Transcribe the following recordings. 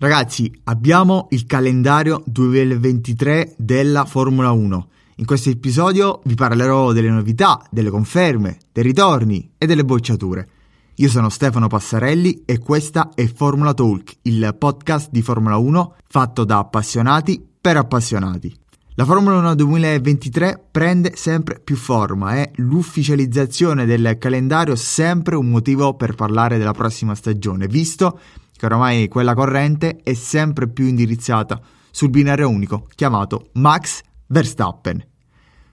Ragazzi, abbiamo il calendario 2023 della Formula 1. In questo episodio vi parlerò delle novità, delle conferme, dei ritorni e delle bocciature. Io sono Stefano Passarelli e questa è Formula Talk, il podcast di Formula 1 fatto da appassionati per appassionati. La Formula 1 2023 prende sempre più forma e l'ufficializzazione del calendario sempre un motivo per parlare della prossima stagione, visto che oramai quella corrente è sempre più indirizzata sul binario unico chiamato Max Verstappen.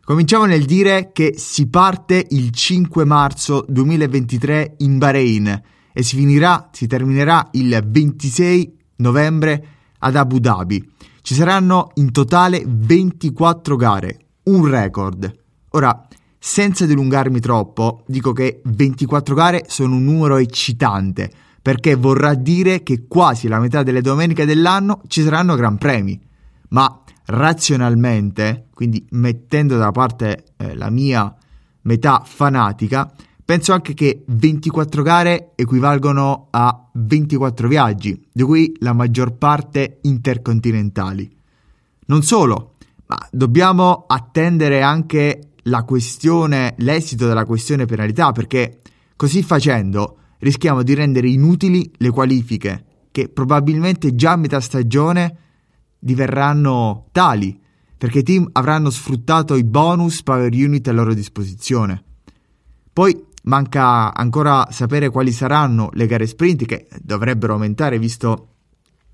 Cominciamo nel dire che si parte il 5 marzo 2023 in Bahrain e si finirà, si terminerà il 26 novembre ad Abu Dhabi. Ci saranno in totale 24 gare, un record. Ora, senza dilungarmi troppo, dico che 24 gare sono un numero eccitante perché vorrà dire che quasi la metà delle domeniche dell'anno ci saranno gran premi. Ma razionalmente, quindi mettendo da parte eh, la mia metà fanatica, penso anche che 24 gare equivalgono a 24 viaggi, di cui la maggior parte intercontinentali. Non solo, ma dobbiamo attendere anche la questione, l'esito della questione penalità, perché così facendo rischiamo di rendere inutili le qualifiche che probabilmente già a metà stagione diverranno tali perché i team avranno sfruttato i bonus power unit a loro disposizione. Poi manca ancora sapere quali saranno le gare sprint che dovrebbero aumentare visto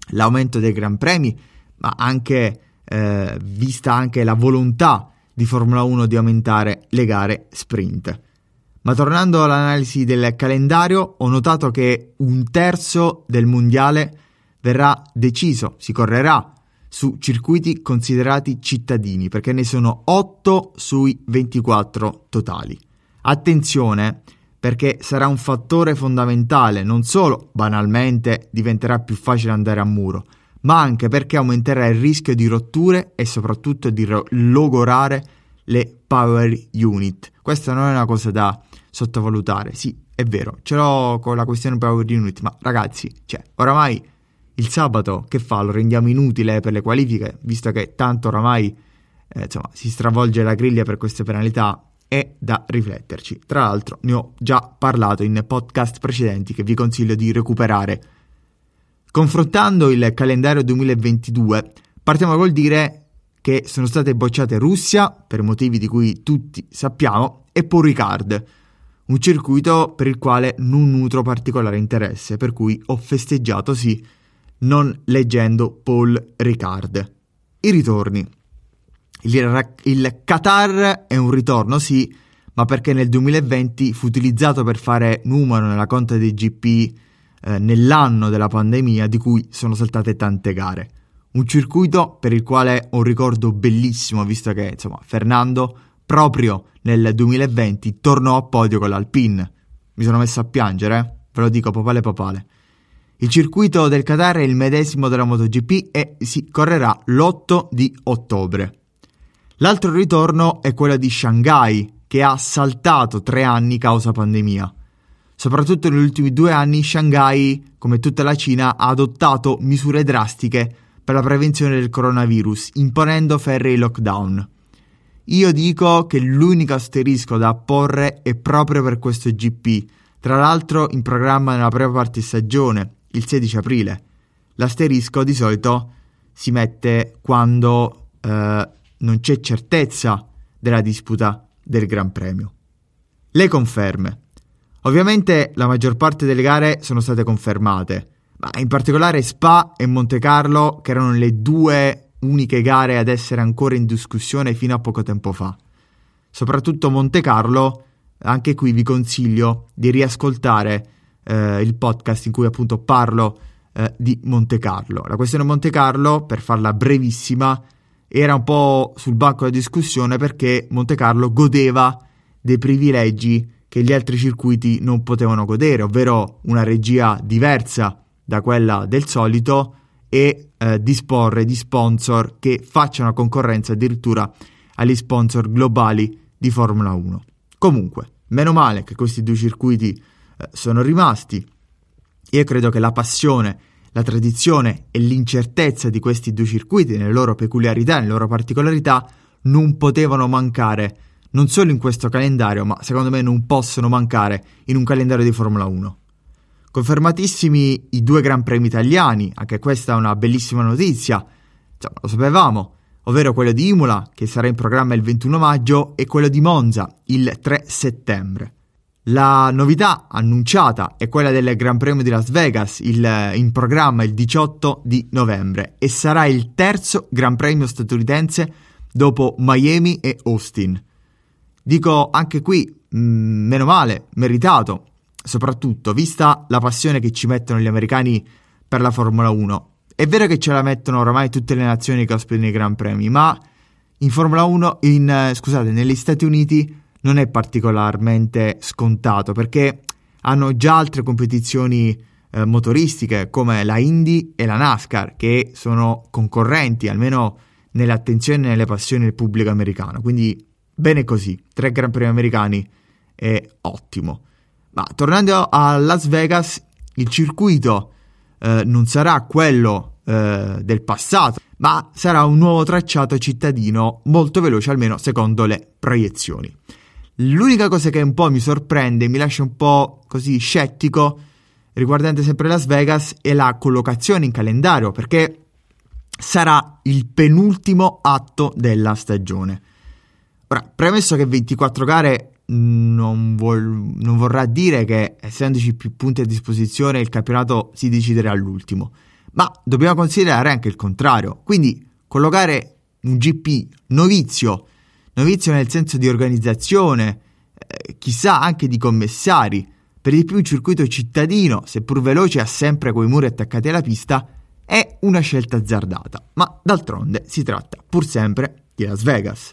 l'aumento dei gran premi, ma anche eh, vista anche la volontà di Formula 1 di aumentare le gare sprint. Ma tornando all'analisi del calendario, ho notato che un terzo del mondiale verrà deciso, si correrà su circuiti considerati cittadini, perché ne sono 8 sui 24 totali. Attenzione, perché sarà un fattore fondamentale, non solo banalmente diventerà più facile andare a muro, ma anche perché aumenterà il rischio di rotture e soprattutto di logorare le power unit. Questa non è una cosa da sottovalutare. Sì, è vero, ce l'ho con la questione power unit, ma ragazzi, cioè, oramai il sabato che fa? Lo rendiamo inutile per le qualifiche, visto che tanto oramai eh, insomma, si stravolge la griglia per queste penalità. È da rifletterci. Tra l'altro, ne ho già parlato in podcast precedenti che vi consiglio di recuperare. Confrontando il calendario 2022, partiamo col dire che sono state bocciate Russia, per motivi di cui tutti sappiamo, e Paul Ricard, un circuito per il quale non nutro particolare interesse, per cui ho festeggiato sì, non leggendo Paul Ricard. I ritorni. Il, il Qatar è un ritorno, sì, ma perché nel 2020 fu utilizzato per fare numero nella conta dei GP eh, nell'anno della pandemia di cui sono saltate tante gare. Un circuito per il quale ho un ricordo bellissimo, visto che insomma, Fernando proprio nel 2020 tornò a podio con l'Alpine. Mi sono messo a piangere, eh? ve lo dico papale papale. Il circuito del Qatar è il medesimo della MotoGP e si correrà l'8 di ottobre. L'altro ritorno è quello di Shanghai, che ha saltato tre anni causa pandemia. Soprattutto negli ultimi due anni Shanghai, come tutta la Cina, ha adottato misure drastiche per la prevenzione del coronavirus, imponendo ferri lockdown. Io dico che l'unico asterisco da apporre è proprio per questo GP, tra l'altro in programma nella prima parte di stagione, il 16 aprile. L'asterisco di solito si mette quando eh, non c'è certezza della disputa del Gran Premio. Le conferme. Ovviamente la maggior parte delle gare sono state confermate, ma in particolare Spa e Monte Carlo, che erano le due uniche gare ad essere ancora in discussione fino a poco tempo fa. Soprattutto Monte Carlo, anche qui vi consiglio di riascoltare eh, il podcast in cui appunto parlo eh, di Monte Carlo. La questione Monte Carlo, per farla brevissima, era un po' sul banco della discussione perché Monte Carlo godeva dei privilegi che gli altri circuiti non potevano godere, ovvero una regia diversa da quella del solito e eh, disporre di sponsor che facciano concorrenza addirittura agli sponsor globali di Formula 1. Comunque, meno male che questi due circuiti eh, sono rimasti. Io credo che la passione, la tradizione e l'incertezza di questi due circuiti, nelle loro peculiarità, nelle loro particolarità, non potevano mancare non solo in questo calendario, ma secondo me non possono mancare in un calendario di Formula 1. Confermatissimi i due Gran Premi italiani, anche questa è una bellissima notizia, insomma, lo sapevamo, ovvero quello di Imola, che sarà in programma il 21 maggio, e quello di Monza, il 3 settembre. La novità annunciata è quella del Gran Premio di Las Vegas, il, in programma il 18 di novembre, e sarà il terzo Gran Premio statunitense dopo Miami e Austin. Dico anche qui, mh, mm, meno male, meritato, soprattutto vista la passione che ci mettono gli americani per la Formula 1. È vero che ce la mettono oramai tutte le nazioni che ospitano i Gran Premi, ma in Formula 1, in, eh, scusate, negli Stati Uniti non è particolarmente scontato perché hanno già altre competizioni eh, motoristiche come la Indy e la NASCAR che sono concorrenti almeno nell'attenzione e nelle passioni del pubblico americano. Quindi bene così, tre Gran Premi americani è ottimo. Ma tornando a Las Vegas, il circuito eh, non sarà quello eh, del passato, ma sarà un nuovo tracciato cittadino molto veloce, almeno secondo le proiezioni. L'unica cosa che un po' mi sorprende, mi lascia un po' così scettico, riguardante sempre Las Vegas, è la collocazione in calendario, perché sarà il penultimo atto della stagione. Ora, premesso che 24 gare non, vuol, non, vorrà dire che essendoci più punti a disposizione il campionato si deciderà all'ultimo, ma dobbiamo considerare anche il contrario. Quindi collocare un GP novizio, novizio nel senso di organizzazione, eh, chissà anche di commissari, per di più un circuito cittadino, seppur veloce, ha sempre quei muri attaccati alla pista, è una scelta azzardata, ma d'altronde si tratta pur sempre di Las Vegas.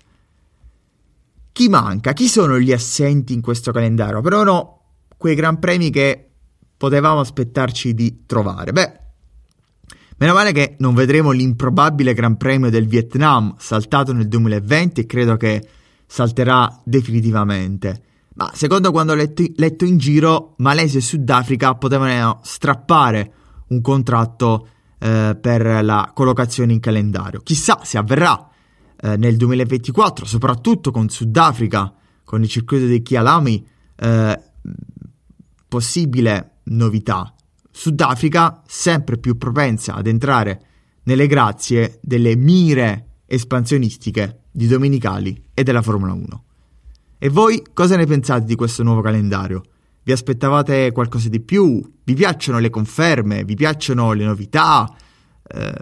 Chi manca? Chi sono gli assenti in questo calendario? Però no, quei gran premi che potevamo aspettarci di trovare. Beh, meno male che non vedremo l'improbabile Gran Premio del Vietnam saltato nel 2020 e credo che salterà definitivamente. Ma secondo quando ho letto, letto in giro, Malesia e Sudafrica potevano strappare un contratto eh, per la collocazione in calendario. Chissà se avverrà eh, nel 2024, soprattutto con Sudafrica, con il circuito dei Kialami, eh, possibile novità. Sudafrica sempre più propensa ad entrare nelle grazie delle mire espansionistiche di Domenicali e della Formula 1. E voi cosa ne pensate di questo nuovo calendario? Vi aspettavate qualcosa di più? Vi piacciono le conferme? Vi piacciono le novità? Eh,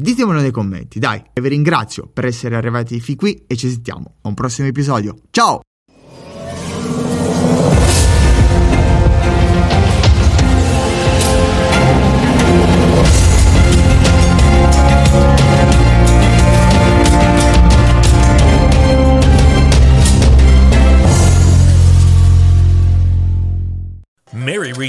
ditemelo nei commenti, dai. E vi ringrazio per essere arrivati fin qui e ci sentiamo a un prossimo episodio. Ciao!